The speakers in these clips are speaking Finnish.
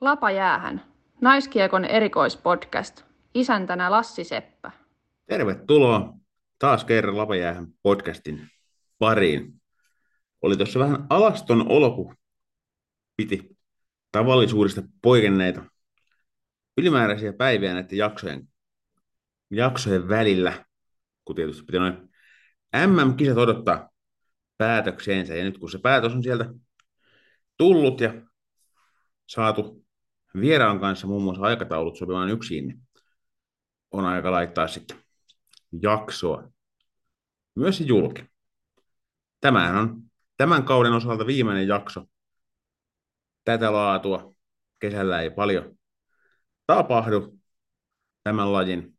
Lapa jäähän. Naiskiekon erikoispodcast. Isäntänä Lassi Seppä. Tervetuloa taas kerran Lapajäähän podcastin pariin. Oli tuossa vähän alaston olo, kun piti tavallisuudesta poikenneita ylimääräisiä päiviä näiden jaksojen, jaksojen välillä, kun tietysti pitää noin MM-kisat odottaa päätökseensä. Ja nyt kun se päätös on sieltä tullut ja saatu vieraan kanssa muun muassa aikataulut sopimaan yksin, niin on aika laittaa sitten jaksoa myös julki. Tämähän on tämän kauden osalta viimeinen jakso. Tätä laatua kesällä ei paljon tapahdu tämän lajin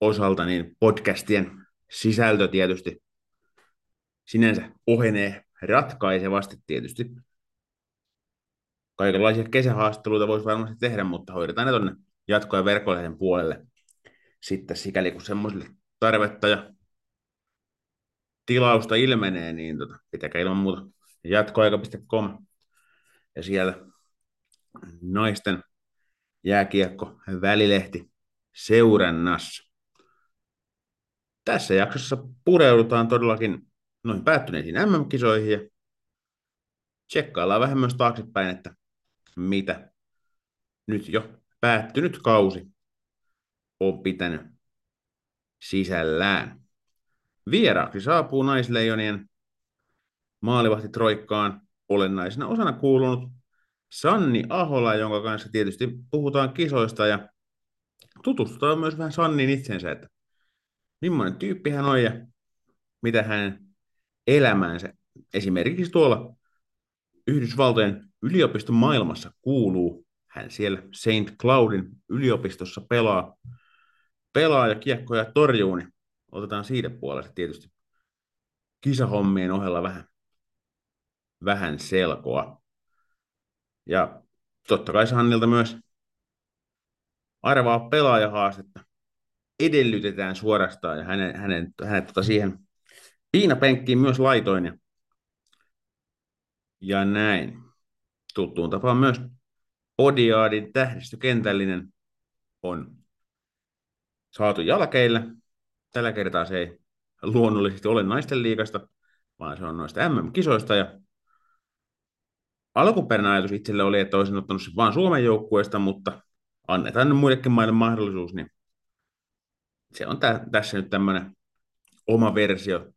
osalta, niin podcastien sisältö tietysti sinänsä ohenee ratkaisevasti tietysti kaikenlaisia kesähaastatteluita voisi varmasti tehdä, mutta hoidetaan ne tuonne jatko- ja verkkolehden puolelle sitten sikäli kun semmoiselle tarvetta ja tilausta ilmenee, niin tota, pitäkää ilman muuta jatkoaika.com ja siellä naisten jääkiekko välilehti seurannassa. Tässä jaksossa pureudutaan todellakin noihin päättyneisiin MM-kisoihin ja tsekkaillaan vähän myös taaksepäin, että mitä nyt jo päättynyt kausi on pitänyt sisällään. Vieraaksi saapuu naisleijonien maalivahti Troikkaan olennaisena osana kuulunut Sanni Ahola, jonka kanssa tietysti puhutaan kisoista ja tutustutaan myös vähän Sannin itsensä, että millainen tyyppi hän on ja mitä hänen elämäänsä esimerkiksi tuolla Yhdysvaltojen yliopiston maailmassa kuuluu. Hän siellä St. Cloudin yliopistossa pelaa, pelaa ja kiekkoja torjuu, niin otetaan siitä puolesta tietysti kisahommien ohella vähän, vähän selkoa. Ja totta kai Sannilta myös arvaa pelaajahaastetta edellytetään suorastaan ja hänen, hänen, hänet tota siihen piinapenkkiin myös laitoin ja, ja näin tuttuun tapaan myös Podiaadin tähdistökentällinen on saatu jälkeillä. Tällä kertaa se ei luonnollisesti ole naisten liikasta, vaan se on noista MM-kisoista. Ja alkuperäinen ajatus itselle oli, että olisin ottanut sen vain Suomen joukkueesta, mutta annetaan muillekin maille mahdollisuus, niin se on tä- tässä nyt tämmöinen oma versio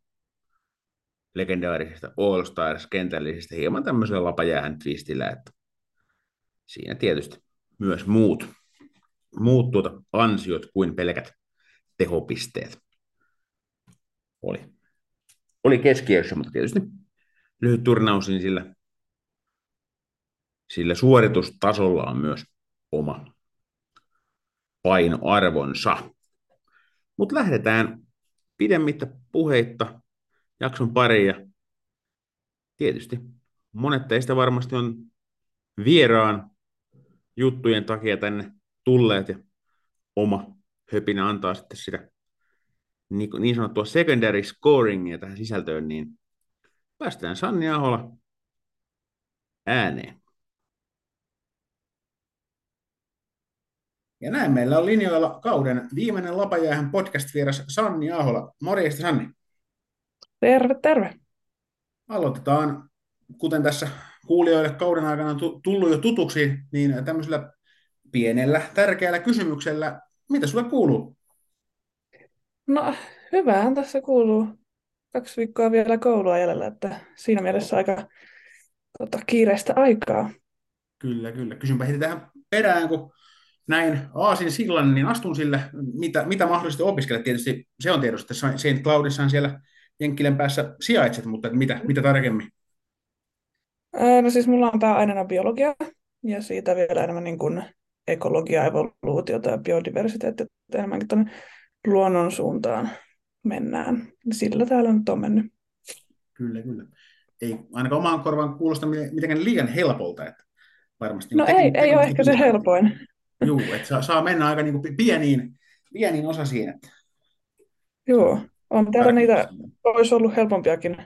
legendaarisesta All Stars kentällisestä hieman tämmöisellä lapajäähän twistillä, että siinä tietysti myös muut, muut tuota ansiot kuin pelkät tehopisteet oli, oli keskiössä, mutta tietysti lyhyt turnaus, niin sillä, sillä suoritustasolla on myös oma painoarvonsa. Mutta lähdetään pidemmittä puheitta jakson pariin ja tietysti monet teistä varmasti on vieraan juttujen takia tänne tulleet ja oma höpinä antaa sitten sitä niin, niin sanottua secondary scoringia tähän sisältöön, niin päästään Sanni Ahola ääneen. Ja näin meillä on linjoilla kauden viimeinen Lapajäähän podcast-vieras Sanni Ahola. Morjesta Sanni. Terve, terve. Aloitetaan, kuten tässä kuulijoille kauden aikana on tullut jo tutuksi, niin tämmöisellä pienellä, tärkeällä kysymyksellä. Mitä sulle kuuluu? No, hyvähän tässä kuuluu. Kaksi viikkoa vielä koulua jäljellä, että siinä mielessä aika tota, kiireistä aikaa. Kyllä, kyllä. Kysynpä heti tähän perään, kun näin Aasin sillan, niin astun sille, mitä, mitä mahdollisesti opiskelet. Tietysti se on tiedossa, että St. Cloudissa on siellä Jenkkilän päässä sijaitset, mutta mitä, mitä tarkemmin? No siis mulla on pääaineena biologia ja siitä vielä enemmän niin kuin ekologia, evoluutiota ja biodiversiteetti, enemmänkin tuonne luonnon suuntaan mennään. Sillä täällä nyt on mennyt. Kyllä, kyllä. Ei ainakaan omaan korvaan kuulosta mitenkään liian helpolta. Että varmasti no ei, ei ole ehkä se helpoin. Joo, että saa, saa mennä aika niin kuin pieniin, pieniin osasiin. Että... Joo, on täällä niitä, olisi ollut helpompiakin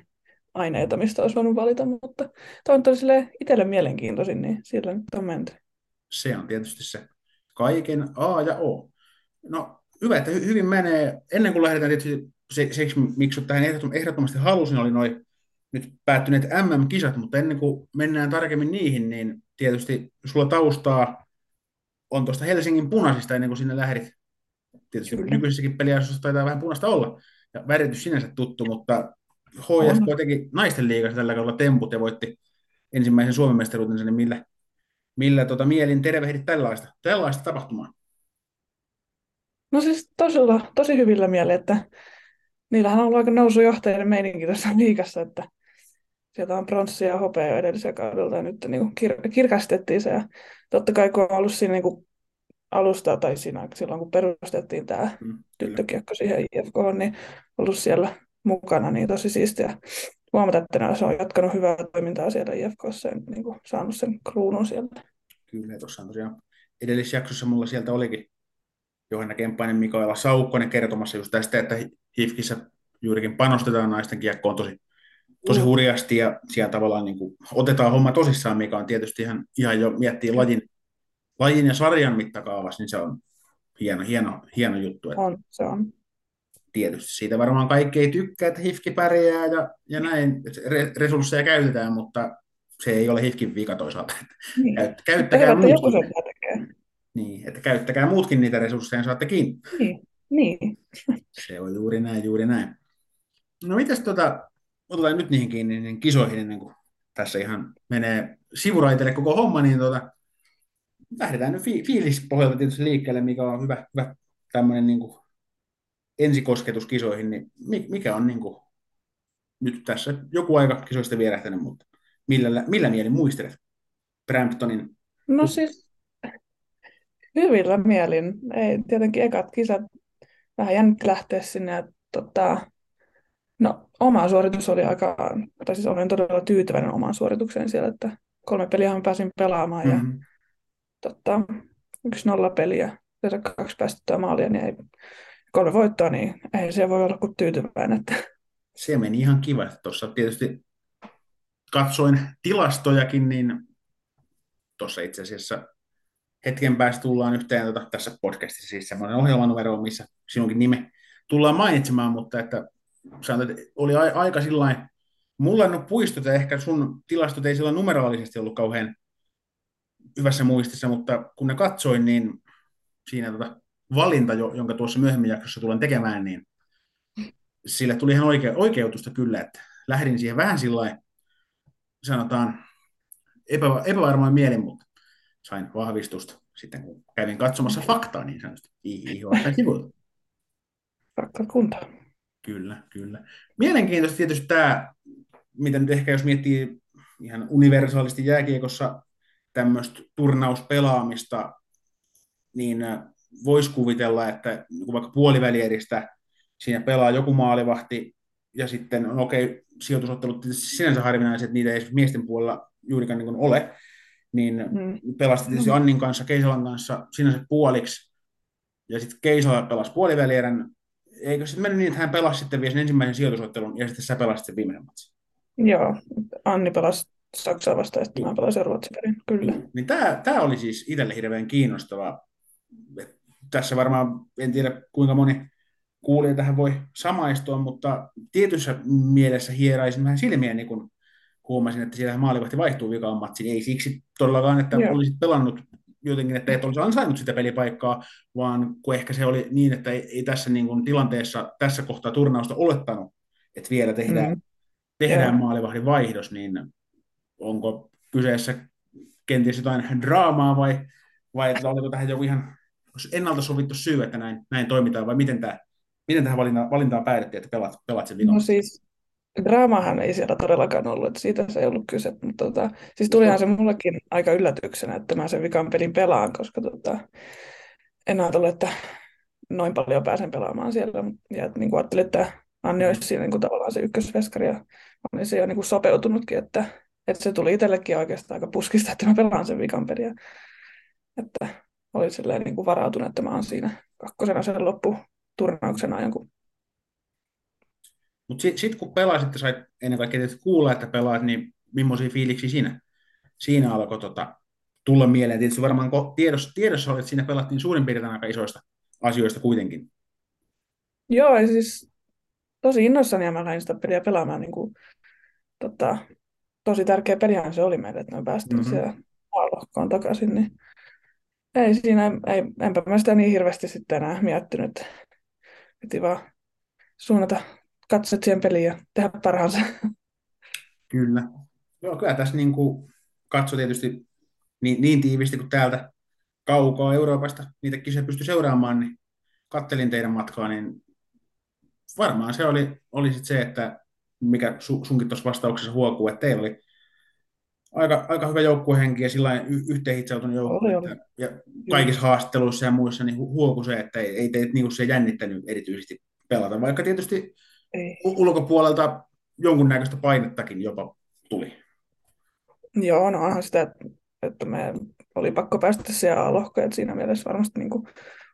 aineita, mistä olisi voinut valita, mutta toi on sille itselle mielenkiintoisin, niin sillä nyt on menty. Se on tietysti se kaiken A ja O. No hyvä, että hy- hyvin menee. Ennen kuin lähdetään tietysti se, se miksi tähän ehdottomasti halusin, oli noin nyt päättyneet MM-kisat, mutta ennen kuin mennään tarkemmin niihin, niin tietysti sulla taustaa on tuosta Helsingin punaisista ennen kuin sinne lähdit. Tietysti Kyllä. nykyisessäkin peliasussa taitaa vähän punaista olla, ja väritys sinänsä tuttu, mutta HFK teki naisten liigassa tällä kaudella temput ja voitti ensimmäisen Suomen mestaruutensa, niin millä, millä tota, mielin tervehdit tällaista, tällaista tapahtumaa? No siis tosilla, tosi hyvillä mielin, että niillähän on ollut aika nousujohtajien meininki tässä liikassa, että sieltä on pronssia ja hopea edellisen kaudelta ja nyt niin kuin kir- kirkastettiin se. Ja totta kai kun on ollut siinä niin kuin alusta tai siinä, silloin kun perustettiin tämä mm, tyttökiekko siihen IFK, niin ollut siellä mukana, niin tosi siistiä huomata, että se on jatkanut hyvää toimintaa siellä IFKssa ja niin kuin saanut sen kruunun sieltä. Kyllä, tuossa on tosiaan edellisjaksossa mulla sieltä olikin Johanna Kemppainen, Mikaela Saukkonen kertomassa just tästä, että HIFKissä juurikin panostetaan naisten kiekkoon tosi, tosi mm. hurjasti ja siellä tavallaan niin kuin otetaan homma tosissaan, mikä on tietysti ihan, ihan jo miettii lajin, lajin ja sarjan mittakaavassa, niin se on hieno, hieno, hieno juttu. Että on, se on. Tietysti siitä varmaan kaikki ei tykkää, että HIFKI pärjää ja, ja näin, re, resursseja käytetään, mutta se ei ole HIFKin vika toisaalta. Niin. Käyttäkää muutkin. Niin, että käyttäkää muutkin niitä resursseja, saatte kiinni. Niin, niin. Se on juuri näin, juuri näin. No mitäs tota, otetaan nyt niihin kiinni, niin kisoihin ennen kuin tässä ihan menee sivuraiteille koko homma, niin tota, lähdetään nyt fi- fiilispohjalta tietysti liikkeelle, mikä on hyvä, hyvä tämmöinen niin kuin ensikosketus kisoihin, niin mikä on niin kuin, nyt tässä joku aika kisoista vierähtänyt, mutta millä, millä mielin muistelet Bramptonin? No siis hyvillä mielin. Ei, tietenkin ekat kisat vähän jännitti lähteä sinne. Ja, tota, no, oma suoritus oli aika, tai siis olin todella tyytyväinen omaan suoritukseen siellä, että kolme peliä pääsin pelaamaan mm-hmm. ja tota, yksi nolla peliä ja kaksi päästettyä maalia, niin ei, kolme voittoa, niin ei se voi olla kuin tyytyväinen. Että. Se meni ihan kiva. Tuossa tietysti katsoin tilastojakin, niin tuossa itse asiassa hetken päästä tullaan yhteen tota, tässä podcastissa, siis semmoinen ohjelmanumero, missä sinunkin nime tullaan mainitsemaan, mutta että sanotaan, että oli a- aika sillä mulla on puistot ja ehkä sun tilastot ei sillä numeraalisesti ollut kauhean hyvässä muistissa, mutta kun ne katsoin, niin siinä tota valinta, jonka tuossa myöhemmin jaksossa tulen tekemään, niin sille tuli ihan oikea, oikeutusta kyllä, että lähdin siihen vähän sillä sanotaan epä, epävarmoin mielin, mutta sain vahvistusta sitten, kun kävin katsomassa faktaa niin sanotusti IHL sivuilta. Rakka kunta. Kyllä, kyllä. Mielenkiintoista tietysti tämä, mitä nyt ehkä jos miettii ihan universaalisti jääkiekossa tämmöistä turnauspelaamista, niin äh, voisi kuvitella, että vaikka puolivälieristä siinä pelaa joku maalivahti, ja sitten on okei, okay, sijoitusottelut sinänsä harvinaiset, niitä ei miesten puolella juurikaan niin ole, niin mm. pelasti tietysti mm. Annin kanssa, Keisalan kanssa sinänsä puoliksi, ja sitten Keisala pelasi puolivälierän. Eikö sitten mennyt niin, että hän pelasi sitten vielä sen ensimmäisen sijoitusottelun, ja sitten sä pelasit sen viimeisen matsin? Joo, Anni pelasi Saksaa vastaan, sitten mä pelasin Ruotsin perin, kyllä. Niin tämä, tämä oli siis itselle hirveän kiinnostava. Tässä varmaan, en tiedä kuinka moni kuulija tähän voi samaistua, mutta tietyssä mielessä hieraisin vähän silmiä niin kun huomasin, että siellä maalivahti vaihtuu vikaan matsiin. Ei siksi todellakaan, että Joo. olisit pelannut jotenkin, että et olisi ansainnut sitä pelipaikkaa, vaan kun ehkä se oli niin, että ei, ei tässä niin kuin tilanteessa, tässä kohtaa turnausta olettanut, että vielä tehdään, mm. tehdään maalivahdin vaihdos, niin onko kyseessä kenties jotain draamaa vai, vai että oliko tähän joku ihan ennalta sovittu syy, että näin, näin toimitaan, vai miten, tämä, miten tähän valintaan, valintaan päädyttiin, että pelaat, pelaat sen viikon? No siis draamahan ei siellä todellakaan ollut, että siitä se ei ollut kyse. Mutta tota, siis tulihan se mullekin aika yllätyksenä, että mä sen vikan pelin pelaan, koska tota, en ajatellut, että noin paljon pääsen pelaamaan siellä. Ja niin kuin ajattelin, että Anni olisi siinä niin kuin tavallaan se ykkösveskari ja olin se jo niin kuin sopeutunutkin, että, että se tuli itsellekin oikeastaan aika puskista, että mä pelaan sen vikan peliä. Että olin silleen niin kuin varautunut, että mä oon siinä kakkosena sen lopputurnauksen ajan, kun Mutta sitten sit kun pelasit ja sait ennen kaikkea tietysti kuulla, että pelaat, niin millaisia fiiliksiä siinä, siinä alkoi tota, tulla mieleen. Tietysti varmaan tiedossa, tiedossa oli, että siinä pelattiin suurin piirtein aika isoista asioista kuitenkin. Joo, ja siis tosi innoissani mä lähdin sitä peliä pelaamaan. Niin kuin, tota, tosi tärkeä pelihän se oli meille, että me päästiin mm-hmm. siellä lohkoon takaisin. Niin ei siinä, ei, enpä mä sitä niin hirveästi sitten enää miettinyt. Piti vaan suunnata katset siihen peliin ja tehdä parhaansa. Kyllä. Joo, kyllä tässä niin kuin katso tietysti niin, niin tiivisti kuin täältä kaukaa Euroopasta niitä kisoja pystyi seuraamaan, niin kattelin teidän matkaa, niin varmaan se oli, oli sit se, että mikä su, sunkin tuossa vastauksessa huokuu, että teillä oli aika, aika hyvä joukkuehenki ja sillä y- yhteenhitsautunut joukkue. Ja kaikissa haastatteluissa ja muissa niin huoku se, että ei, ei teitä niin se jännittänyt erityisesti pelata, vaikka tietysti ei. ulkopuolelta jonkunnäköistä painettakin jopa tuli. Joo, no onhan sitä, että me oli pakko päästä siellä A-lohkoon, että siinä mielessä varmasti niin kuin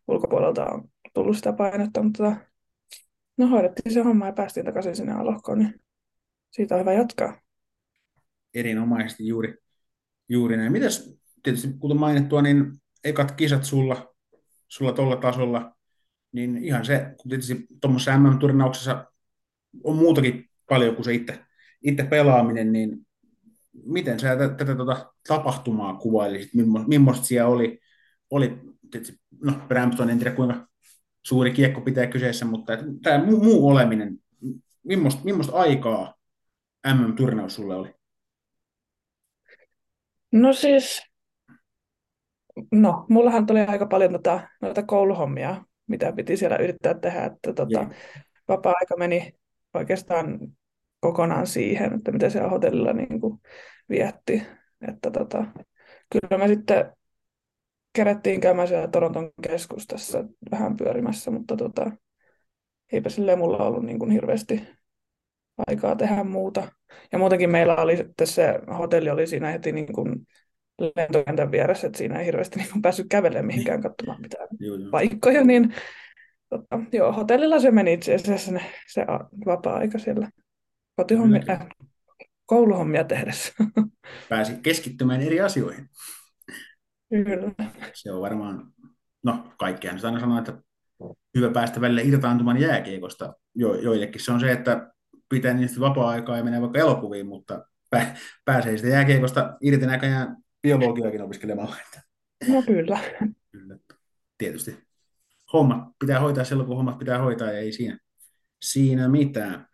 ulkopuolelta on tullut sitä painetta, mutta no hoidettiin se homma ja päästiin takaisin sinne A-lohkoon, niin siitä on hyvä jatkaa. Erinomaisesti juuri, juuri näin. Mitäs tietysti kuten mainittua, niin ekat kisat sulla, sulla tuolla tasolla, niin ihan se, kun tietysti tuommoisessa MM-turnauksessa on muutakin paljon kuin se itse, itse pelaaminen, niin miten sä tätä, tätä tuota tapahtumaa kuvailisit, millaista siellä oli, oli tietysti, no Brampton, en tiedä kuinka suuri kiekko pitää kyseessä, mutta tämä muu, muu oleminen, millaista, millaista aikaa MM-turnaus sulle oli? No siis, no, mullahan tuli aika paljon tota, noita kouluhommia, mitä piti siellä yrittää tehdä, että tota, vapaa-aika meni oikeastaan kokonaan siihen, että miten siellä hotellilla niin kuin vietti. Että tota, kyllä me sitten kerättiin käymään siellä Toronton keskustassa vähän pyörimässä, mutta tota, eipä sille mulla ollut niin kuin hirveästi aikaa tehdä muuta. Ja muutenkin meillä oli sitten se hotelli oli siinä heti niin kuin lentokentän vieressä, että siinä ei hirveästi niin kuin päässyt kävelemään mihinkään katsomaan mitään joo, joo. paikkoja, niin tota, joo, hotellilla se meni itse asiassa se, se vapaa-aika siellä kotihommia, äh, kouluhommia tehdessä. Pääsi keskittymään eri asioihin. Kyllä. Se on varmaan, no kaikkihan sitä aina sanoo, että hyvä päästä välillä irtaantumaan jääkiekosta. Jo, joillekin se on se, että pitää niistä vapaa-aikaa ja menee vaikka elokuviin, mutta pä, pääsee sitä jääkiekosta irti näköjään biologiakin opiskelemaan. No kyllä. kyllä. Tietysti hommat pitää hoitaa silloin, kun hommat pitää hoitaa, ja ei siinä, siinä mitään.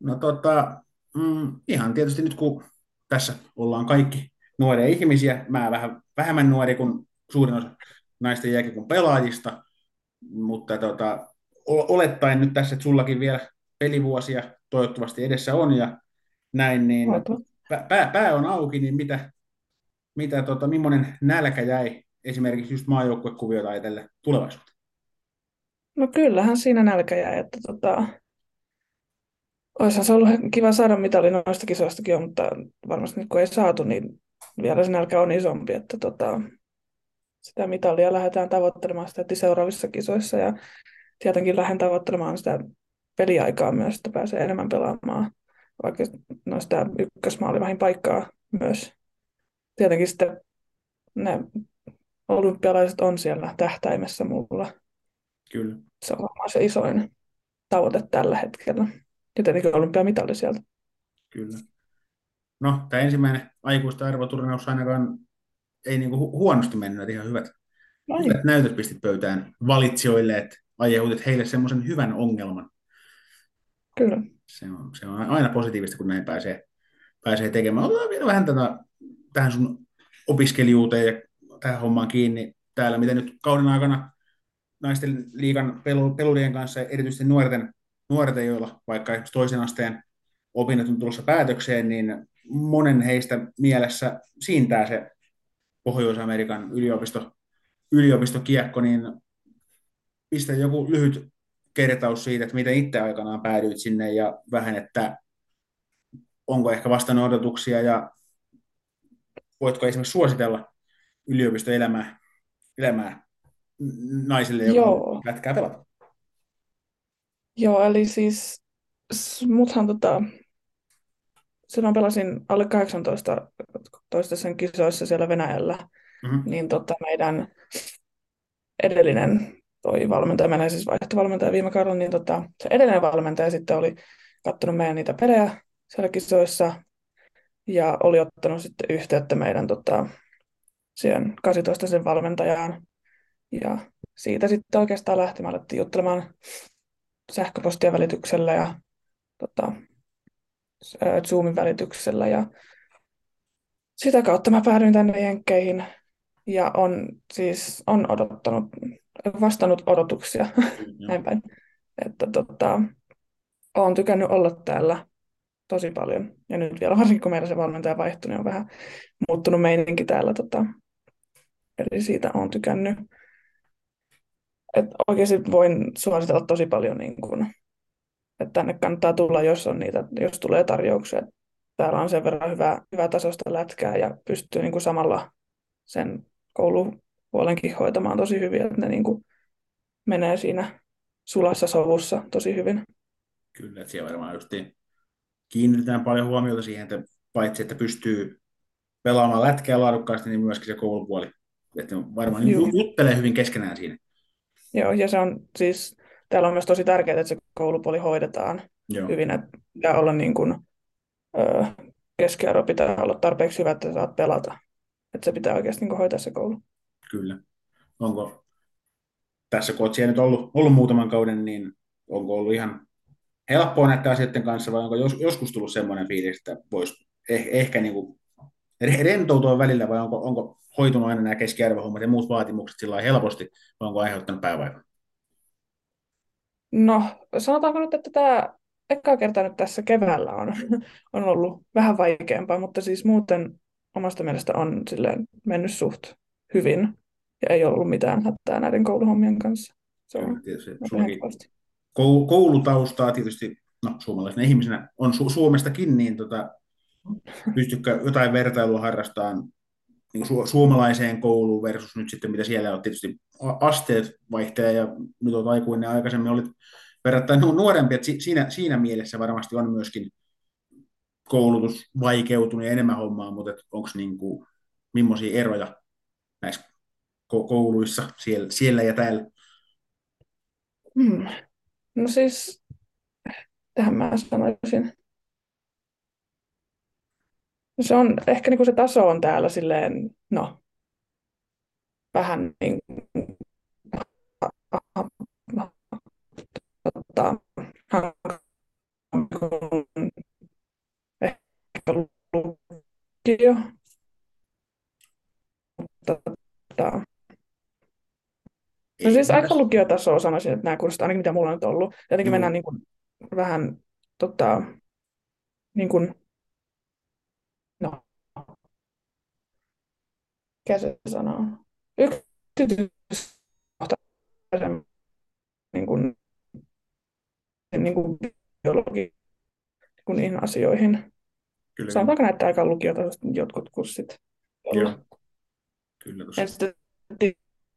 No tota, mm, ihan tietysti nyt kun tässä ollaan kaikki nuoria ihmisiä, mä vähän vähemmän nuori kuin suurin osa naisten jääkiekon pelaajista, mutta tota, olettaen nyt tässä, että sullakin vielä pelivuosia toivottavasti edessä on ja näin, niin pää, pää on auki, niin mitä, mitä tota, millainen nälkä jäi esimerkiksi just maajoukkuekuviota ajatellen tulevaisuuteen? No kyllähän siinä nälkä jäi, että tota, olisihan se ollut kiva saada mitali noista kisoistakin, mutta varmasti kun ei saatu, niin vielä se nälkä on isompi, että tota, sitä mitalia lähdetään tavoittelemaan sitä seuraavissa kisoissa ja tietenkin lähden tavoittelemaan sitä peliaikaa myös, että pääsee enemmän pelaamaan, vaikka noista ykkösmaalivahin paikkaa myös. Tietenkin sitten ne olympialaiset on siellä tähtäimessä mulla. Kyllä. Se on varmaan se isoin tavoite tällä hetkellä. Ja tietenkin olympiamitali sieltä. Kyllä. No, tämä ensimmäinen aikuista arvoturnaus ainakaan ei niinku hu- huonosti mennyt, ihan hyvät, Noin. hyvät näytöt pistit pöytään valitsijoille, että aiheutit heille semmoisen hyvän ongelman. Kyllä. Se on, se on aina positiivista, kun näin pääsee, pääsee tekemään. Otetaan vielä vähän tätä, tähän sun opiskelijuuteen ja tähän hommaan kiinni täällä, miten nyt kauden aikana naisten liikan pelurien kanssa, erityisesti nuorten, nuorten joilla vaikka toisen asteen opinnot on tulossa päätökseen, niin monen heistä mielessä siintää se Pohjois-Amerikan yliopisto, yliopistokiekko, niin pistä joku lyhyt kertaus siitä, että miten itse aikanaan päädyit sinne ja vähän, että onko ehkä vastannut odotuksia ja voitko esimerkiksi suositella yliopistoelämää elämää naisille, joka Joo. lätkää pelata? Joo, eli siis muthan tota, silloin pelasin alle 18 toista sen kisoissa siellä Venäjällä, Mhm. niin tota, meidän edellinen toi valmentaja, meillä siis vaihtovalmentaja viime kaudella, niin tota, se edellinen valmentaja sitten oli katsonut meidän niitä pelejä siellä kisoissa ja oli ottanut sitten yhteyttä meidän tota, siihen 18 sen valmentajaan. Ja siitä sitten oikeastaan lähti, me alettiin juttelemaan sähköpostia välityksellä ja tota, Zoomin välityksellä ja sitä kautta mä päädyin tänne Jenkkeihin ja on siis on odottanut, vastannut odotuksia Joo. näin päin. Että tota, olen tykännyt olla täällä tosi paljon. Ja nyt vielä varsinkin kun meillä se valmentaja vaihtui, niin on vähän muuttunut meininki täällä. Tota, eli siitä olen tykännyt. Et oikeasti voin suositella tosi paljon, niin kun, että tänne kannattaa tulla, jos, on niitä, jos tulee tarjouksia. Täällä on sen verran hyvä, hyvä tasosta lätkää ja pystyy niin kuin samalla sen koulupuolenkin hoitamaan tosi hyvin, että ne niin kuin menee siinä sulassa sovussa tosi hyvin. Kyllä, että siellä varmaan just kiinnitetään paljon huomiota siihen, että paitsi että pystyy pelaamaan lätkää laadukkaasti, niin myöskin se koulupuoli. Että varmaan Joo. ju- juttelee hyvin keskenään siinä. Joo, ja se on siis, täällä on myös tosi tärkeää, että se koulupuoli hoidetaan Joo, hyvin, että pitää olla niin kuin, ö, keskiarvo pitää olla tarpeeksi hyvä, että saat pelata. Että se pitää oikeasti niin hoitaa se koulu. kyllä. Onko tässä, kun olet siellä nyt ollut, ollut muutaman kauden, niin onko ollut ihan helppoa näiden asioiden kanssa, vai onko jos, joskus tullut semmoinen fiilis, että voisi eh, ehkä niin kuin rentoutua välillä, vai onko, onko hoitunut aina nämä keskiarvohommat ja muut vaatimukset sillä helposti, vai onko aiheuttanut päävaivaa? No, sanotaanko nyt, että tämä eka kerta nyt tässä keväällä on, on ollut vähän vaikeampaa, mutta siis muuten omasta mielestä on silleen mennyt suht hyvin ja ei ollut mitään hätää näiden kouluhommien kanssa. Se on tietysti, kou- koulutaustaa tietysti, no suomalaisena ihmisenä on Su- Suomestakin, niin tota, pystytkö jotain vertailua harrastamaan niin su- suomalaiseen kouluun versus nyt sitten, mitä siellä on tietysti asteet vaihtelee ja nyt on aikuinen ja aikaisemmin olit verrattain nu- nuorempi, että si- siinä, siinä mielessä varmasti on myöskin koulutus vaikeutunut ja enemmän hommaa, mutta onko niin millaisia eroja näissä ko- kouluissa siellä, siellä ja täällä? Hmm. No siis, tähän mä sanoisin. Se on, ehkä niin kuin se taso on täällä silleen, no, vähän niin tota, ehkä lukio. Mutta, tota, No siis aika lukiotasoa sanoisin, että nämä kurssit, ainakin mitä mulla on nyt ollut. Jotenkin Joo. mennään niin kuin vähän, tota, niin kuin, no, mikä se sana on? Yksityiskohtaisen niin kuin, niin kuin biologi, niin kuin niihin asioihin. Kyllä, Sanotaanko näitä aika lukiotasoista jotkut kurssit? Joo. kyllä. En sitten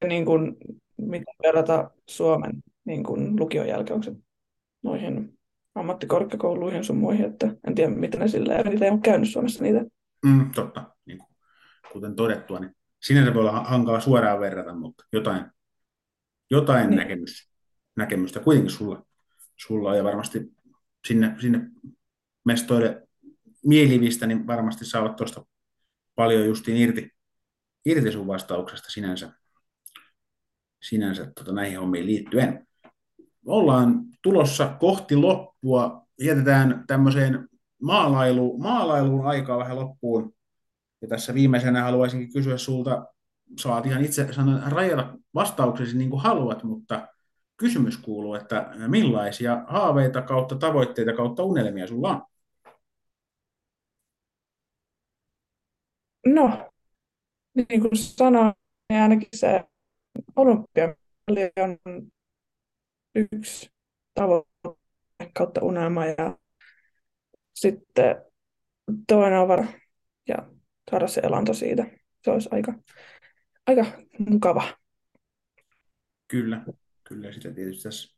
niin kuin, miten verrata Suomen niin kuin, lukion se noihin ammattikorkeakouluihin sun muihin, että en tiedä, miten ne silleen, niitä ei ole käynyt Suomessa niitä. Mm, totta, kuten todettua, niin sinänsä voi olla ha- hankala suoraan verrata, mutta jotain, jotain Niin. näkemys, näkemystä kuitenkin sulla, sulla on, ja varmasti sinne, sinne mestoille mielivistä, niin varmasti saavat tuosta paljon justiin irti, irti sun vastauksesta sinänsä, sinänsä tota, näihin hommiin liittyen. Ollaan tulossa kohti loppua, jätetään tämmöiseen maalailu, maalailuun aikaa vähän loppuun, ja tässä viimeisenä haluaisinkin kysyä sulta, saat ihan itse sanon, rajata vastauksesi niin kuin haluat, mutta kysymys kuuluu, että millaisia haaveita kautta tavoitteita kautta unelmia sulla on? No, niin kuin sanoin, niin ainakin se olympiamitali on yksi tavoite kautta unelma ja sitten toinen on var- ja saada se elanto siitä. Se olisi aika, aika mukava. Kyllä, kyllä sitä tietysti tässä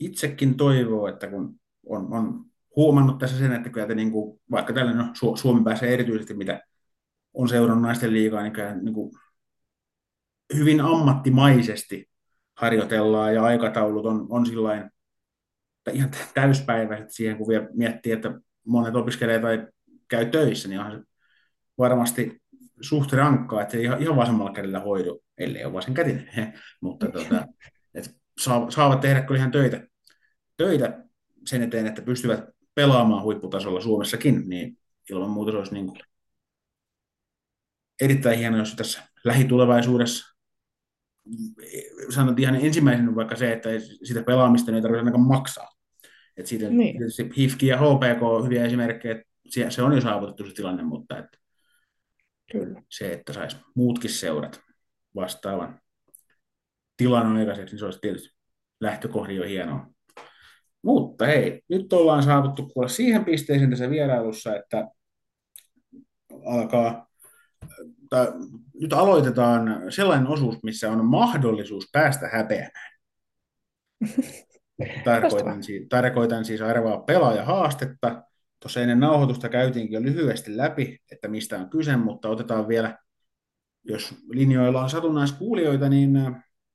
itsekin toivoo, että kun on, on huomannut tässä sen, että kyllä te niin kuin, vaikka tällä no, Su- Suomen päässä erityisesti, mitä on seurannut naisten liigaa, niin kyllä niin kuin, hyvin ammattimaisesti harjoitellaan ja aikataulut on, on sillain, ihan täyspäiväiset siihen, kun vielä miettii, että monet opiskelee tai käy töissä, niin onhan se varmasti suht rankkaa, että se ei ihan, ihan vasemmalla kädellä hoidu, ellei ole vasen kätinen, mutta tota, että saavat tehdä kyllä ihan töitä, töitä sen eteen, että pystyvät pelaamaan huipputasolla Suomessakin, niin ilman muuta se olisi niin kuin erittäin hienoa, jos tässä lähitulevaisuudessa sanot ihan ensimmäisenä vaikka se, että sitä pelaamista ei tarvitse ainakaan maksaa. Et siitä niin. HIFKI ja HPK on hyviä esimerkkejä, että se on jo saavutettu se tilanne, mutta että Kyllä. se, että saisi muutkin seurat vastaavan tilan aikaiseksi, niin se olisi tietysti lähtökohdin jo hienoa. Mutta hei, nyt ollaan saavuttu kuulla siihen pisteeseen tässä vierailussa, että alkaa, tai nyt aloitetaan sellainen osuus, missä on mahdollisuus päästä häpeämään. Tarkoitan siis, tarkoitan siis arvaa pelaajahaastetta. Tuossa ennen nauhoitusta käytiinkin jo lyhyesti läpi, että mistä on kyse, mutta otetaan vielä, jos linjoilla on satunnaiskuulijoita, niin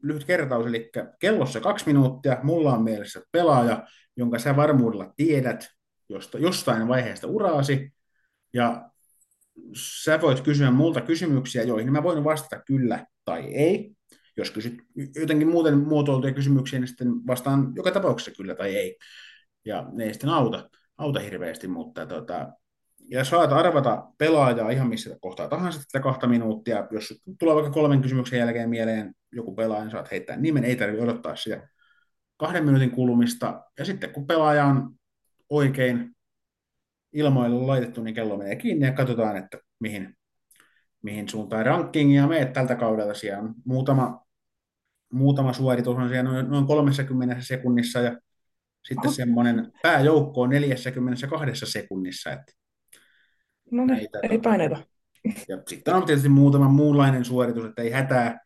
lyhyt kertaus, eli kellossa kaksi minuuttia, mulla on mielessä pelaaja, jonka sä varmuudella tiedät josta, jostain vaiheesta uraasi, ja sä voit kysyä multa kysymyksiä, joihin mä voin vastata kyllä tai ei. Jos kysyt jotenkin muuten muotoiltuja kysymyksiä, niin sitten vastaan joka tapauksessa kyllä tai ei. Ja ne ei sitten auta, auta hirveästi, mutta tota, ja saat arvata pelaajaa ihan missä kohtaa tahansa tätä kahta minuuttia. Jos tulee vaikka kolmen kysymyksen jälkeen mieleen joku pelaaja, niin saat heittää nimen, ei tarvitse odottaa sitä kahden minuutin kulumista. Ja sitten kun pelaaja on oikein ilmoille laitettu, niin kello menee kiinni ja katsotaan, että mihin, mihin suuntaan rankingia meet tältä kaudelta. Siellä on muutama, muutama suoritus on siellä noin, noin 30 sekunnissa ja sitten oh. semmoinen pääjoukko on 42 sekunnissa. Että no niin, näitä, ei paineita. Ja sitten on tietysti muutama muunlainen suoritus, että ei hätää.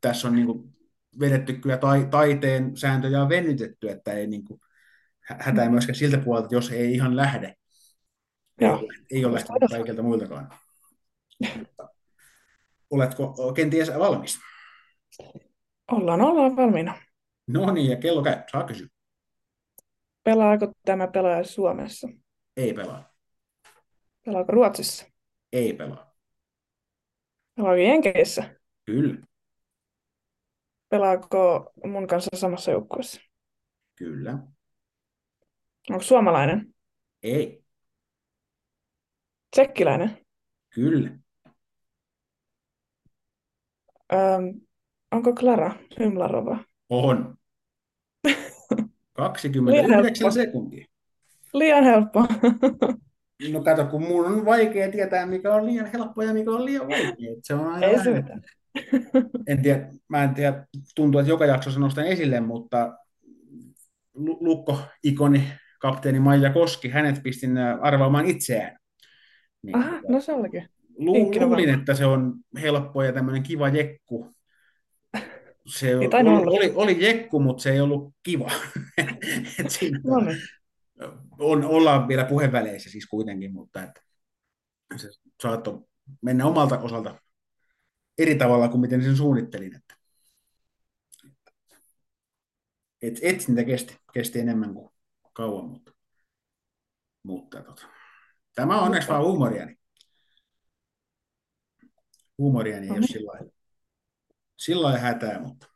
Tässä on niin kuin vedetty kyllä tai, taiteen sääntöjä on venytetty, että ei niin kuin hätää mm. myöskään siltä puolelta, että jos ei ihan lähde. Joo. Ei ole lähtenyt kaikilta muiltakaan. Oletko kenties valmis? Ollaan, ollaan valmiina. No niin, ja kello käy. Saa kysyä. Pelaako tämä pelaaja Suomessa? Ei pelaa. Pelaako Ruotsissa? Ei pelaa. Pelaako Jenkeissä? Kyllä. Pelaako mun kanssa samassa joukkueessa? Kyllä. Onko suomalainen? Ei. Tsekkiläinen? Kyllä. Öm, onko Klara Hymlarova? On. 29 sekuntia. Liian helppo. No kato, kun mun on vaikea tietää, mikä on liian helppo ja mikä on liian vaikea. Se on aina Ei se En tiedä, mä en tiedä, tuntuu, että joka jaksossa nostan esille, mutta lukko-ikoni kapteeni Maija Koski, hänet pistin äh, arvaamaan itseään. Niin, Aha, tota, no se olikin. Lu, luulin, että se on helppo ja tämmöinen kiva jekku. Se oli, oli, oli jekku, mutta se ei ollut kiva. Et siinä no niin. on, ollaan vielä puheväleissä siis kuitenkin, mutta että se saattoi mennä omalta osalta eri tavalla kuin miten sen suunnittelin. Että et, etsintä kesti, kesti enemmän kuin kauan, mutta, mutta tota, tämä on onneksi vaan huumoriani. Huumoriani ei ole sillä lailla, sillä lailla hätää, mutta,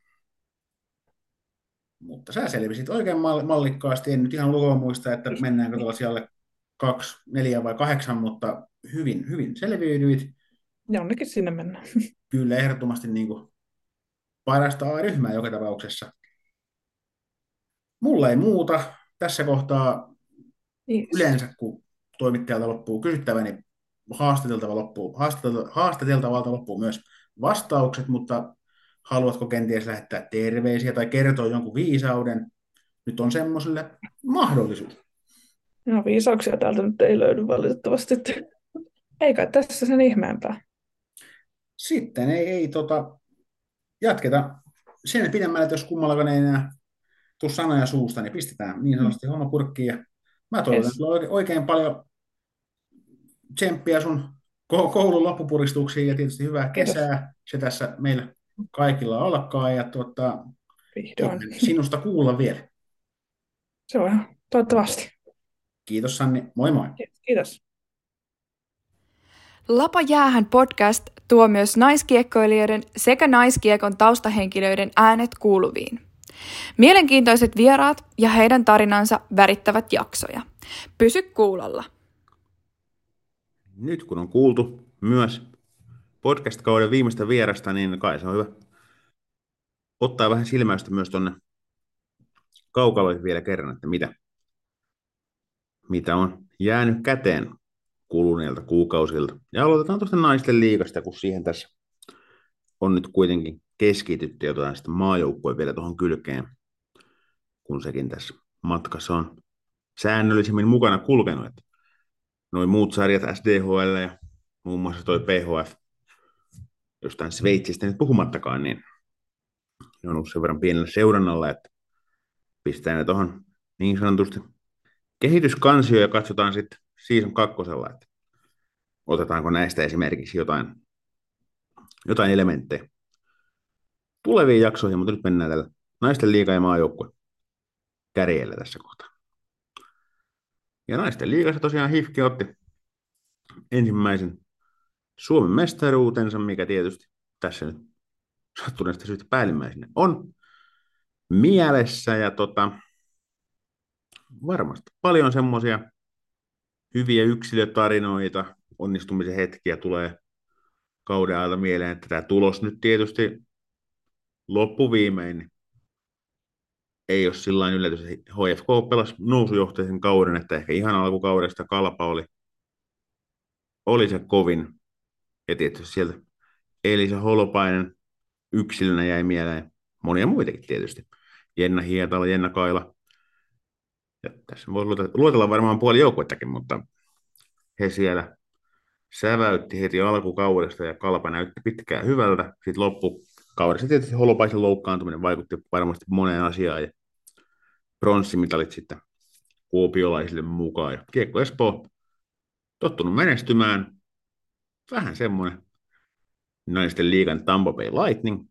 mutta sä selvisit oikein mallikkaasti. En nyt ihan lukua muista, että mennäänkö tuolla kaksi, neljä vai kahdeksan, mutta hyvin, hyvin selviydyit. Jonnekin sinne mennään. Kyllä, ehdottomasti niin kuin parasta A-ryhmää joka tapauksessa. Mulla ei muuta tässä kohtaa yes. yleensä, kun toimittajalta loppuu kysyttävä, niin haastateltava loppuu, haastateltavalta loppuu myös vastaukset, mutta haluatko kenties lähettää terveisiä tai kertoa jonkun viisauden? Nyt on semmoiselle mahdollisuus. No viisauksia täältä nyt ei löydy valitettavasti. Ei kai tässä sen ihmeempää. Sitten ei, ei tota, jatketa sen pidemmälle, jos kummallakaan ei enää tuu sanoja suusta, niin pistetään niin sanotusti homma purkkiin. Ja mä toivotan Yes. oikein, oikein paljon tsemppiä sun ko- koulun loppupuristuksiin ja tietysti hyvää Kiitos. kesää. Se tässä meillä kaikilla alkaa ja tuota, Vihdoin. sinusta kuulla vielä. Se on ihan toivottavasti. Kiitos Sanni, moi moi. Kiitos. Lapa jäähän podcast tuo myös naiskiekkoilijoiden sekä naiskiekon taustahenkilöiden äänet kuuluviin. Mielenkiintoiset vieraat ja heidän tarinansa värittävät jaksoja. Pysy kuulolla. Nyt kun on kuultu myös podcast-kauden viimeistä vierasta, niin kai se on hyvä ottaa vähän silmäystä myös tuonne kaukaloihin vielä kerran, että mitä, mitä on jäänyt käteen kuluneilta kuukausilta. Ja aloitetaan tuosta naisten liigasta, kun siihen tässä on nyt kuitenkin keskitytty ja otetaan sitten maajoukkueen vielä tuohon kylkeen, kun sekin tässä matkassa on säännöllisemmin mukana kulkenut. Noin muut sarjat, SDHL ja muun muassa toi PHF, jostain Sveitsistä nyt puhumattakaan, niin ne on ollut sen verran pienellä seurannalla, että pistää ne tuohon niin sanotusti kehityskansioon ja katsotaan sitten season kakkosella, että otetaanko näistä esimerkiksi jotain, jotain elementtejä tuleviin jaksoihin, mutta nyt mennään tällä naisten liiga ja maajoukkue kärjellä tässä kohtaa. Ja naisten liigassa tosiaan Hifki otti ensimmäisen Suomen mestaruutensa, mikä tietysti tässä nyt sattuneesta syystä päällimmäisenä on mielessä ja tota, varmasti paljon semmoisia hyviä yksilötarinoita, onnistumisen hetkiä tulee kauden ajalta mieleen, että tämä tulos nyt tietysti loppuviimein ei ole sillä yllätys, että HFK pelasi nousujohteisen kauden, että ehkä ihan alkukaudesta kalpa oli, oli se kovin. Ja tietysti sieltä Elisa Holopainen yksilönä jäi mieleen, monia muitakin tietysti. Jenna Hietala, Jenna Kaila. Ja tässä voi luetella varmaan puoli joukkuettakin, mutta he siellä säväytti heti alkukaudesta ja kalpa näytti pitkään hyvältä. Sitten loppukaudessa tietysti Holopaisen loukkaantuminen vaikutti varmasti moneen asiaan ja pronssimitalit sitten kuopiolaisille mukaan. Ja Kiekko Espoo tottunut menestymään. Vähän semmoinen naisten liigan Tampa Bay Lightning.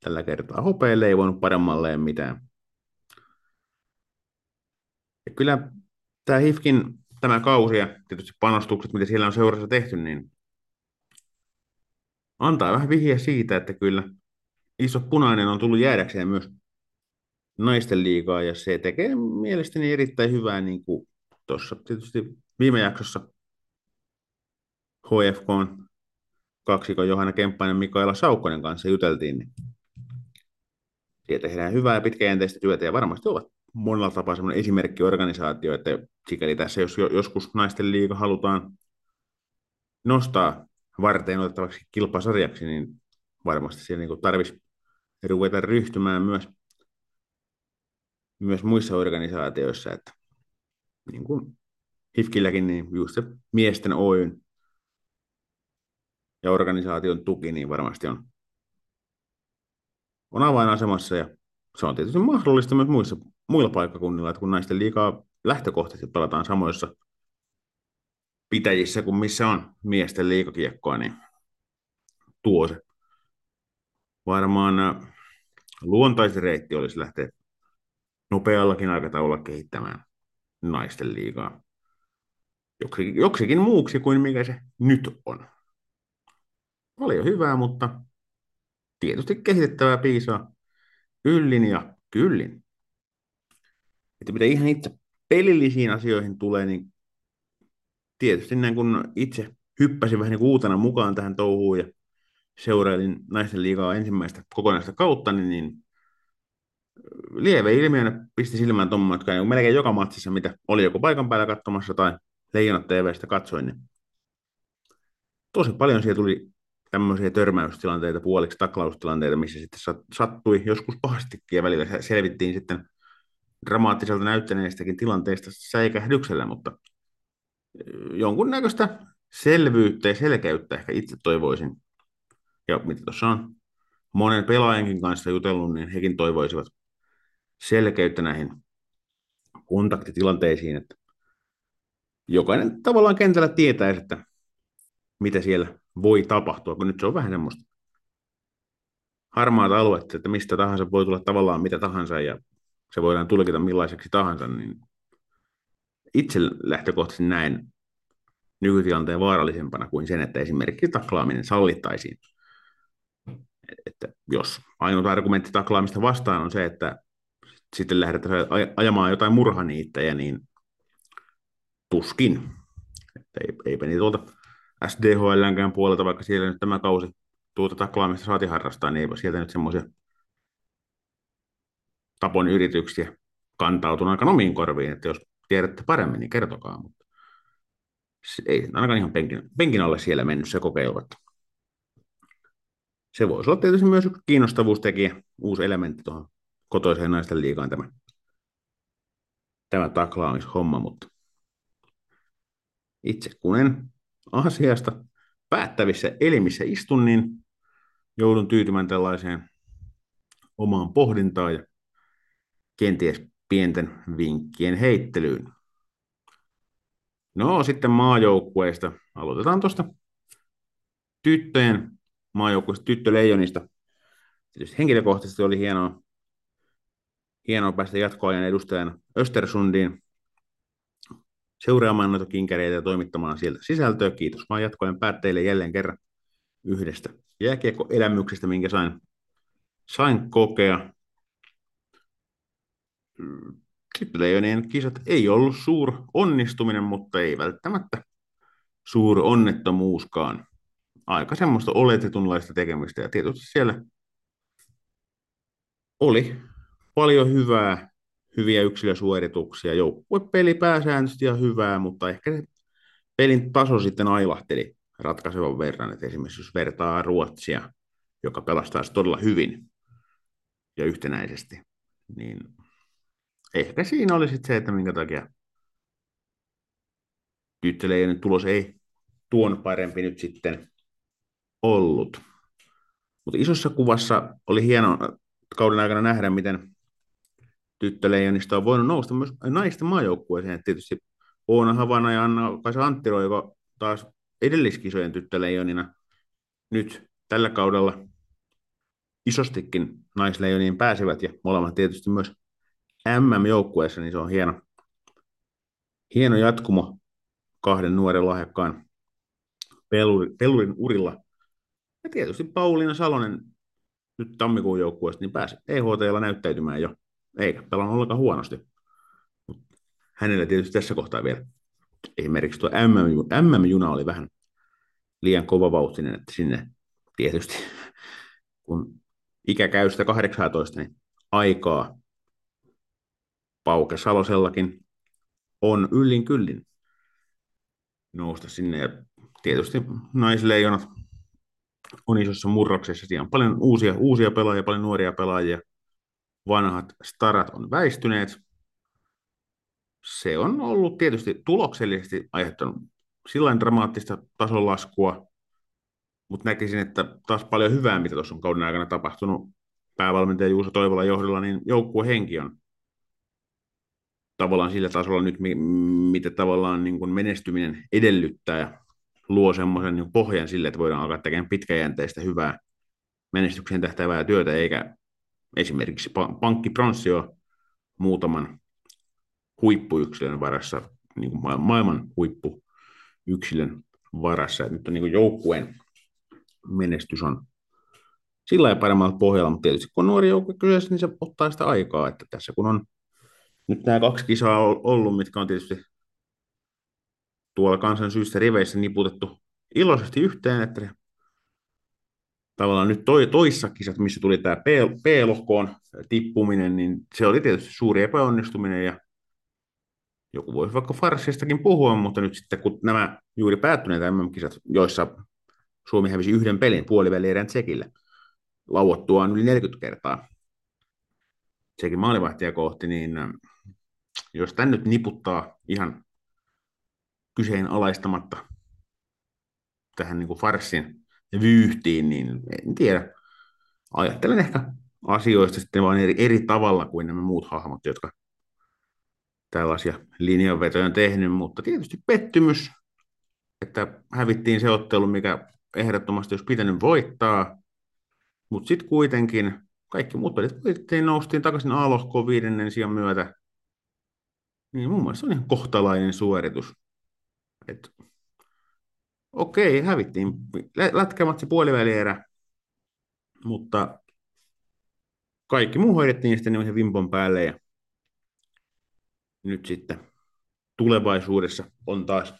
Tällä kertaa hopeille ei voinut paremmalleen mitään. Ja kyllä tämä HIFKin tämä kausi ja tietysti panostukset, mitä siellä on seurassa tehty, niin antaa vähän vihjeä siitä, että kyllä iso punainen on tullut jäädäkseen myös naisten liigaa, ja se tekee mielestäni erittäin hyvää, niin kuin tuossa tietysti viime jaksossa HFK on kaksikon Johanna Kemppainen Mikaela Saukkonen kanssa juteltiin, niin siellä tehdään hyvää ja pitkäjänteistä työtä, ja varmasti ovat monella tapaa semmoinen esimerkkiorganisaatio, että sikäli tässä, jos joskus naisten liiga halutaan nostaa varteen otettavaksi kilpasarjaksi, niin varmasti siellä niin tarvitsisi ruveta ryhtymään myös, myös muissa organisaatioissa, että niin kuin HIFKilläkin, niin just se miesten Oyn ja organisaation tuki, niin varmasti on, on avainasemassa ja se on tietysti mahdollista myös muissa, muilla paikkakunnilla, että kun naisten liikaa lähtökohtaisesti pelataan samoissa pitäjissä kuin missä on miesten liikakiekkoa, niin tuo se varmaan luontaisin reitti olisi lähteä nopeallakin aikataululla kehittämään naisten liigaa joksikin, joksikin muuksi kuin mikä se nyt on. Paljon hyvää, mutta tietysti kehitettävää piisaa yllin ja kyllin. Että mitä ihan itse pelillisiin asioihin tulee, niin tietysti näin kun itse hyppäsin vähän niin uutena mukaan tähän touhuun ja seurailin naisten liigaa ensimmäistä kokonaista kautta, niin, niin lieve ilmiönä pisti silmään tuommoinen, jotka niin melkein joka matsissa, mitä oli joko paikan päällä katsomassa tai Leijonat TVstä katsoin, niin tosi paljon siellä tuli tämmöisiä törmäystilanteita, puoliksi taklaustilanteita, missä sitten sattui joskus pahastikin ja välillä selvittiin sitten dramaattiselta näyttäneistäkin tilanteista säikähdyksellä, mutta jonkunnäköistä selvyyttä ja selkeyttä ehkä itse toivoisin. Ja mitä tuossa on monen pelaajankin kanssa jutellut, niin hekin toivoisivat selkeyttä näihin kontaktitilanteisiin, että jokainen tavallaan kentällä tietäisi, että mitä siellä voi tapahtua, kun nyt se on vähän semmoista harmaata aluetta, että mistä tahansa voi tulla tavallaan mitä tahansa ja se voidaan tulkita millaiseksi tahansa, niin itse lähtökohtaisesti näin nykytilanteen vaarallisempana kuin sen, että esimerkiksi taklaaminen sallittaisiin. Että jos ainut argumentti taklaamista vastaan on se, että sitten lähdetään ajamaan jotain murhaniittäjä, niin tuskin. Että eipä niitä tuolta SDHLnkään puolelta, vaikka siellä nyt tämä kausi tuota taklaamista saati harrastaa, niin eipä sieltä nyt semmoisia tapon yrityksiä kantautunut aika omiin korviin, että jos tiedätte paremmin, niin kertokaa, mutta ei ainakaan ihan penkin, penkin alle siellä mennyt se kokeilu. Se voisi olla tietysti myös yksi kiinnostavuustekijä, uusi elementti tuohon kotoiseen naisten liigaan tämä, tämä taklaamishomma, mutta itse kun en asiasta päättävissä elimissä istun, niin joudun tyytymään tällaiseen omaan pohdintaan ja kenties pienten vinkkien heittelyyn. No sitten maajoukkueista. Aloitetaan tuosta tyttöjen maajoukkueesta, tyttöleijonista. Tietysti henkilökohtaisesti oli hienoa, hienoa päästä jatkoajan edustajana Östersundiin seuraamaan noita kinkereitä ja toimittamaan sieltä sisältöä. Kiitos vaan jatkojen päättäjille jälleen kerran yhdestä jääkiekkoelämyksestä, minkä sain, sain kokea. Tyttöleijonien kisat ei ollut suur onnistuminen, mutta ei välttämättä suur onnettomuuskaan. Aika semmoista oletetunlaista tekemistä ja tietysti siellä oli paljon hyvää, hyviä yksilösuorituksia. Joukkuepeli pääsääntöisesti ja hyvää, mutta ehkä se pelin taso sitten ailahteli ratkaisevan verran. Että esimerkiksi jos vertaa Ruotsia, joka pelastaa todella hyvin ja yhtenäisesti, niin ehkä siinä oli sitten se, että minkä takia tyttöleijonen tulos ei tuon parempi nyt sitten ollut. Mutta isossa kuvassa oli hieno kauden aikana nähdä, miten tyttöleijonista on voinut nousta myös naisten maajoukkueeseen. Tietysti Oona Havana ja Anna Kaisa Anttiro, joka taas edelliskisojen tyttöleijonina nyt tällä kaudella isostikin naisleijoniin pääsevät ja molemmat tietysti myös MM-joukkueessa, niin se on hieno, hieno jatkumo kahden nuoren lahjakkaan pelurin, pelurin urilla. Ja tietysti Pauliina Salonen nyt tammikuun joukkueesta, niin pääsi EHTlla näyttäytymään jo, eikä pelannut ollenkaan huonosti. Mut hänellä tietysti tässä kohtaa vielä esimerkiksi tuo MM-juna oli vähän liian kova vauhtinen, että sinne tietysti kun ikä käy sitä 18, niin aikaa Pauke Salosellakin on yllin kyllin nousta sinne. Ja tietysti naisleijonat on isossa murroksessa. Siellä on paljon uusia, uusia pelaajia, paljon nuoria pelaajia. Vanhat starat on väistyneet. Se on ollut tietysti tuloksellisesti aiheuttanut sillä dramaattista tason mutta näkisin, että taas paljon hyvää, mitä tuossa on kauden aikana tapahtunut päävalmentaja Juuso Toivola johdolla, niin joukkuehenki on tavallaan sillä tasolla nyt, mitä tavallaan niin kuin menestyminen edellyttää ja luo semmoisen niin pohjan sille, että voidaan alkaa tekemään pitkäjänteistä hyvää menestykseen tähtävää työtä, eikä esimerkiksi pankki Pronssio muutaman huippuyksilön varassa, niin kuin maailman huippuyksilön varassa. Että nyt on niin joukkueen menestys on sillä lailla paremmalla pohjalla, mutta tietysti kun on nuori joukkue kyseessä, niin se ottaa sitä aikaa, että tässä kun on nyt nämä kaksi kisaa ollut, mitkä on tietysti tuolla kansan syystä riveissä niputettu iloisesti yhteen, että tavallaan nyt toi, toissa kisat, missä tuli tämä P-lohkoon tippuminen, niin se oli tietysti suuri epäonnistuminen ja joku voisi vaikka farsistakin puhua, mutta nyt sitten kun nämä juuri päättyneet MM-kisat, joissa Suomi hävisi yhden pelin puoliväliin Tsekille lauottuaan yli 40 kertaa Tsekin maalivahtia kohti, niin jos tän nyt niputtaa ihan kyseenalaistamatta tähän niin kuin farssin ja vyyhtiin, niin en tiedä. Ajattelen ehkä asioista sitten vain eri, eri tavalla kuin nämä muut hahmot, jotka tällaisia linjanvetoja on tehnyt, mutta tietysti pettymys, että hävittiin se ottelu, mikä ehdottomasti olisi pitänyt voittaa, mutta sitten kuitenkin kaikki muut pelit voitettiin, noustiin takaisin A-lohkoon viidennen sijan myötä, niin mun mielestä se on ihan kohtalainen suoritus. Et, okei, hävittiin lätkämatsi puolivälierä, mutta kaikki muu hoidettiin sitten niin vimpon päälle ja nyt sitten tulevaisuudessa on taas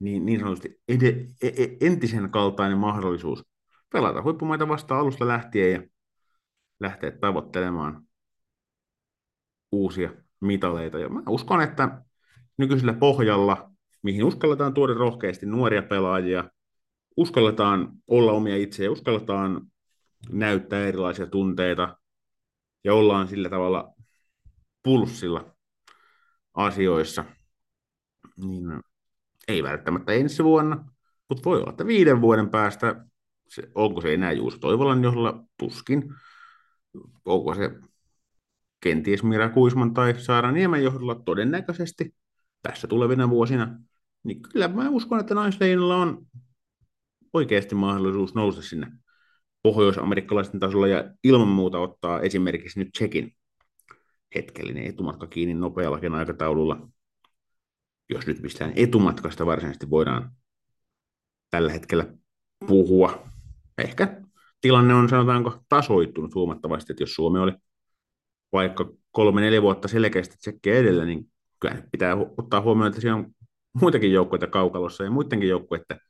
niin, niin sanotusti ed- e, e, entisen kaltainen mahdollisuus pelata huippumaita vasta alusta lähtien ja lähteä tavoittelemaan uusia mitaleita. Ja mä uskon, että nykyisellä pohjalla, mihin uskalletaan tuoda rohkeasti nuoria pelaajia, uskalletaan olla omia itse ja uskalletaan näyttää erilaisia tunteita ja ollaan sillä tavalla pulssilla asioissa, niin ei välttämättä ensi vuonna, mutta voi olla, että viiden vuoden päästä, se, onko se enää Juuso Toivolan johdolla, tuskin, onko se kenties Mira Kuisman tai Saara Niemen johdolla? Todennäköisesti tässä tulevina vuosina, niin kyllä mä uskon, että naisleijonilla on oikeasti mahdollisuus nousta sinne pohjois-amerikkalaisten tasolla ja ilman muuta ottaa esimerkiksi nyt Tsekin hetkellinen etumatka kiinni nopeallakin aikataululla. Jos nyt mistään etumatkasta varsinaisesti voidaan tällä hetkellä puhua. Ehkä tilanne on sanotaanko tasoittunut huomattavasti, että jos Suomi oli vaikka kolme-neljä vuotta selkeästi tsekkiä edellä, niin kyllä pitää ottaa huomioon, että siellä on muitakin joukkueita kaukalossa ja muidenkin joukkueiden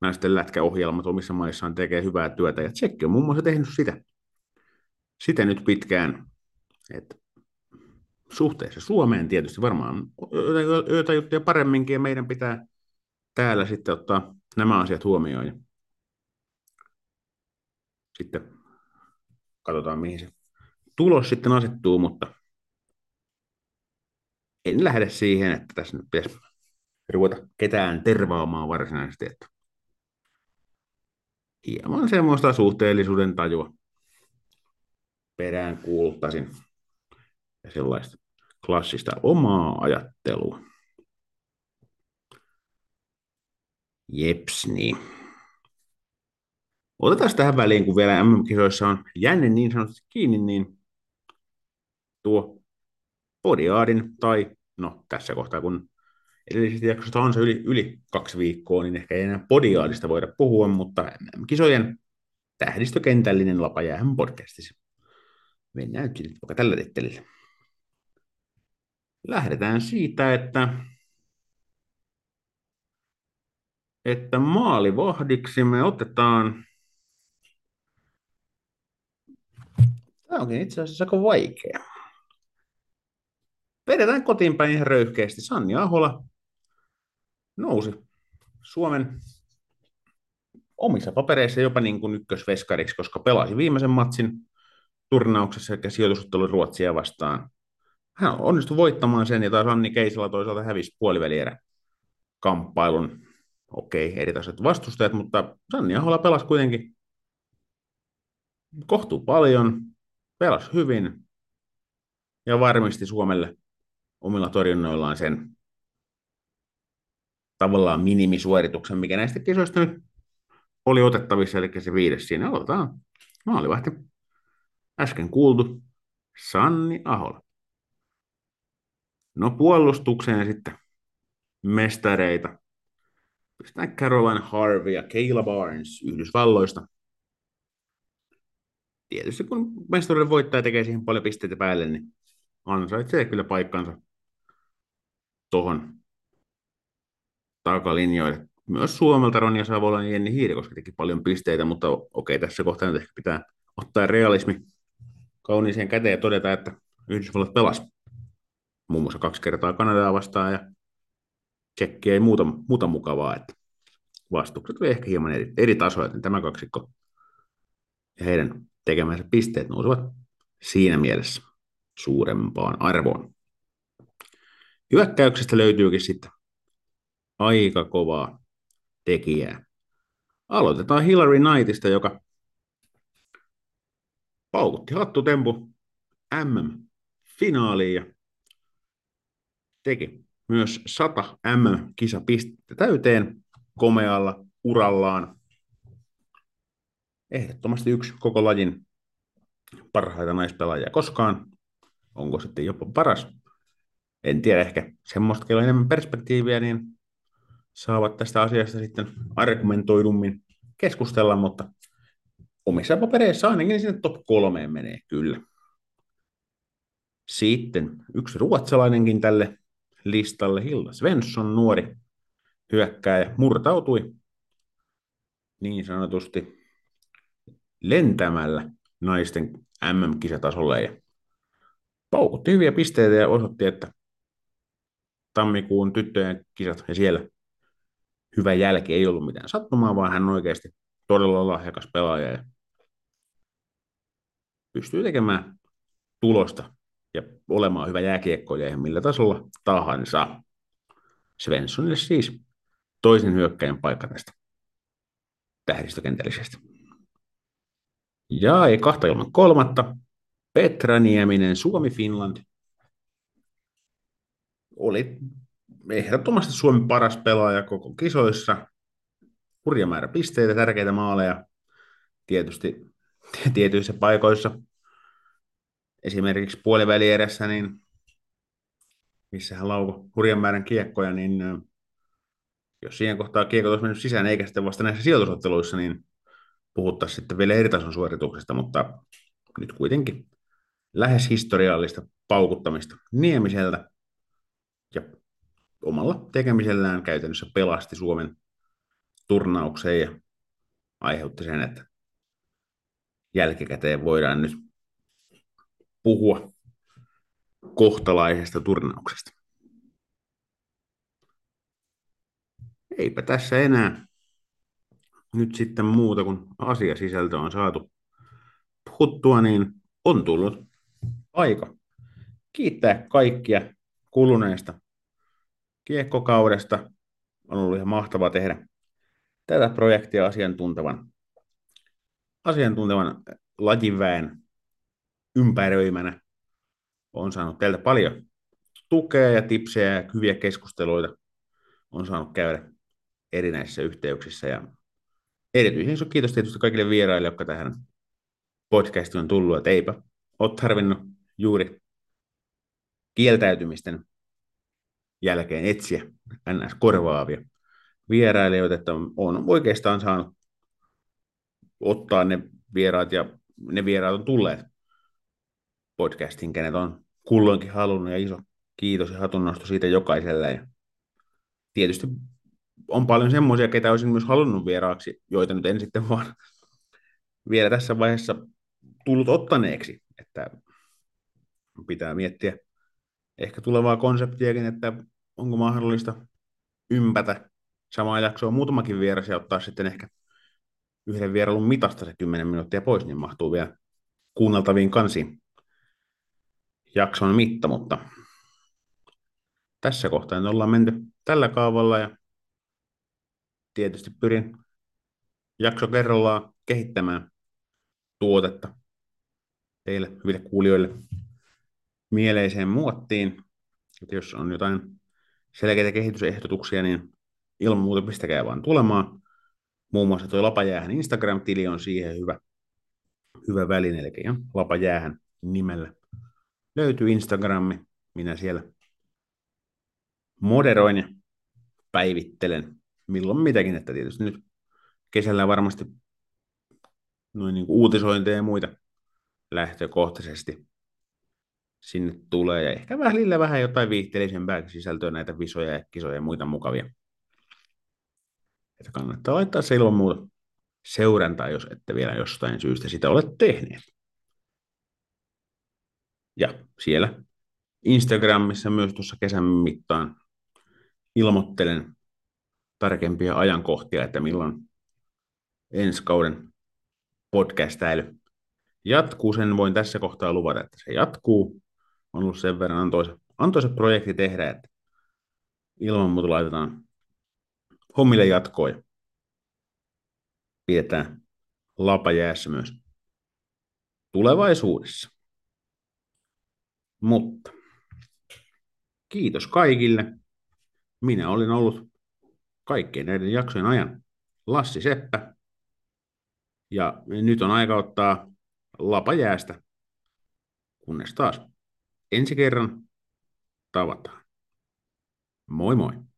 naisten lätkäohjelmat omissa maissaan tekee hyvää työtä, ja Tsekki on muun muassa tehnyt sitä, sitä nyt pitkään, että suhteessa Suomeen tietysti varmaan joita juttuja paremminkin, ja meidän pitää täällä sitten ottaa nämä asiat huomioon, ja sitten katsotaan, mihin se tulos sitten asettuu, mutta en lähde siihen, että tässä nyt pitäisi ruveta ketään tervaamaan varsinaisesti, että hieman semmoista suhteellisuuden tajua perään kuultaisin ja sellaista klassista omaa ajattelua. Jeps, niin. Otetaan tähän väliin, kun vielä MM-kisoissa on jänne niin sanotusti kiinni, niin tuo Podiaadin tai no tässä kohtaa, kun edellisistä jaksosta on se yli, yli kaksi viikkoa, niin ehkä ei enää podiaalista voida puhua, mutta kisojen tähdistökentällinen lapa jäähän podcastissa. Mennään nyt vaikka tällä tettelillä. Lähdetään siitä, että, että maalivahdiksi me otetaan Tämä onkin itse asiassa aika vaikea. Vedetään kotiin päin ihan röyhkeästi. Sanni Ahola nousi Suomen omissa papereissa jopa niin kuin ykkösveskariksi, koska pelasi viimeisen matsin turnauksessa sekä sijoitusottelu Ruotsia vastaan. Hän onnistui voittamaan sen, ja taas Anni Keisala toisaalta hävisi puolivälierä kamppailun. Okei, eri tasot vastustajat, mutta Sanni Ahola pelasi kuitenkin kohtuu paljon, pelasi hyvin ja varmisti Suomelle omilla torjunnoillaan sen tavallaan minimisuorituksen, mikä näistä kisoista nyt oli otettavissa, eli se viides siinä. Aloitetaan maalivahti. Äsken kuultu Sanni Ahola. No puolustukseen sitten mestareita. Pistetään Caroline Harvey ja Kayla Barnes Yhdysvalloista. Tietysti kun mestaruuden voittaja tekee siihen paljon pisteitä päälle, niin ansaitsee kyllä paikkansa tuohon takalinjoille. Myös Suomelta Ronja Savola ja Jenni Hiirikoski teki paljon pisteitä, mutta okei, tässä kohtaa nyt ehkä pitää ottaa realismi kauniiseen käteen ja todeta, että Yhdysvallat pelasi muun muassa kaksi kertaa Kanadaa vastaan ja Tsekki ei muuta, muuta mukavaa, että vastukset oli ehkä hieman eri, eri tasoja, että tämä kaksikko ja heidän tekemänsä pisteet nousevat siinä mielessä suurempaan arvoon. Hyökkäyksestä löytyykin sitten aika kovaa tekijää. Aloitetaan Hillary Knightista, joka paukutti hattutempu MM-finaaliin ja teki myös 100 MM-kisapistettä täyteen komealla urallaan. Ehdottomasti yksi koko lajin parhaita naispelaajia koskaan. Onko sitten jopa paras? En tiedä, ehkä semmoista, kello enemmän perspektiiviä, niin saavat tästä asiasta sitten argumentoidummin keskustella, mutta omissa papereissa ainakin sinne top kolmeen menee kyllä. Sitten yksi ruotsalainenkin tälle listalle, Hilda Svensson, nuori hyökkääjä, murtautui niin sanotusti lentämällä naisten MM-kisatasolle ja paukutti hyviä pisteitä ja osoitti, että tammikuun tyttöjen kisat ja siellä hyvä jälki ei ollut mitään sattumaa, vaan hän oikeasti todella lahjakas pelaaja ja pystyy tekemään tulosta ja olemaan hyvä jääkiekkoilija ihan millä tasolla tahansa. Svenssonille siis toisen hyökkäjän paikka tästä tähdistökentällisestä. Ja ei kahta ilman kolmatta. Petra Nieminen, Suomi-Finland. Oli ehdottomasti Suomen paras pelaaja koko kisoissa. Hurja määrä pisteitä, tärkeitä maaleja. Tietysti tietyissä paikoissa. Esimerkiksi puolivälierässä, niin missä hän laukoi hurjan määrän kiekkoja, niin jos siihen kohtaa kiekko olisi mennyt sisään, eikä sitten vasta näissä sijoitusotteluissa, niin puhuttaisiin sitten vielä eri tason suorituksesta, mutta nyt kuitenkin lähes historiallista paukuttamista Niemiseltä ja omalla tekemisellään käytännössä pelasti Suomen turnaukseen ja aiheutti sen, että jälkikäteen voidaan nyt puhua kohtalaisesta turnauksesta. Eipä tässä enää nyt sitten muuta kuin asiasisältö on saatu puhuttua, niin on tullut aika kiittää kaikkia kuluneesta kiekkokaudesta. On ollut ihan mahtavaa tehdä tätä projektia asiantuntevan, asiantuntevan lajiväen ympäröimänä. On saanut teiltä paljon tukea ja tipsejä ja hyviä keskusteluita. On saanut käydä erinäisissä yhteyksissä ja erityisen iso kiitos tietysti kaikille vieraille, jotka tähän podcastiin on tullut, että eipä ole tarvinnut juuri kieltäytymisten jälkeen etsiä ns. korvaavia vierailijoita, että on oikeastaan saanut ottaa ne vieraat ja ne vieraat on tulleet podcastin, kenet on kulloinkin halunnut ja iso kiitos ja hatunnosto siitä jokaiselle. Ja tietysti on paljon semmoisia, ketä olisin myös halunnut vieraaksi, joita nyt en sitten vaan vielä tässä vaiheessa tullut ottaneeksi, että pitää miettiä ehkä tulevaa konseptiakin, että onko mahdollista ympätä samaa jaksoa muutamakin vieras ja ottaa sitten ehkä yhden vierailun mitasta se 10 minuuttia pois, niin mahtuu vielä kuunneltaviin kansiin jakson mitta, mutta tässä kohtaa ollaan menty tällä kaavalla ja tietysti pyrin jakso kerrallaan kehittämään tuotetta teille hyville kuulijoille mieleiseen muottiin. Että jos on jotain selkeitä kehitysehdotuksia, niin ilman muuta pistäkää vaan tulemaan. Muun muassa tuo Lapajäähän Instagram-tili on siihen hyvä, hyvä väline, eli Lapajäähän nimellä löytyy Instagrammi. Minä siellä moderoin ja päivittelen milloin mitäkin, että tietysti nyt kesällä varmasti noin niin uutisointeja ja muita lähtökohtaisesti sinne tulee. Ja ehkä välillä vähän jotain viihteellisempää sisältöä näitä visoja ja kisoja ja muita mukavia. Että kannattaa laittaa se ilman muuta seurantaa, jos ette vielä jostain syystä sitä ole tehneet. Ja siellä Instagramissa myös tuossa kesän mittaan ilmoittelen tarkempia ajankohtia, että milloin ensi kauden podcastäily jatkuu. Sen voin tässä kohtaa luvata, että se jatkuu. On ollut sen verran antoisa, antoisa projekti tehdä, että ilman muuta laitetaan hommille jatkoa ja pidetään lapa jäässä myös tulevaisuudessa. Mutta kiitos kaikille. Minä olin ollut kaikkien näiden jaksojen ajan Lassi Seppä. Ja nyt on aika ottaa lapa jäästä, kunnes taas ensi kerran tavataan. Moi moi!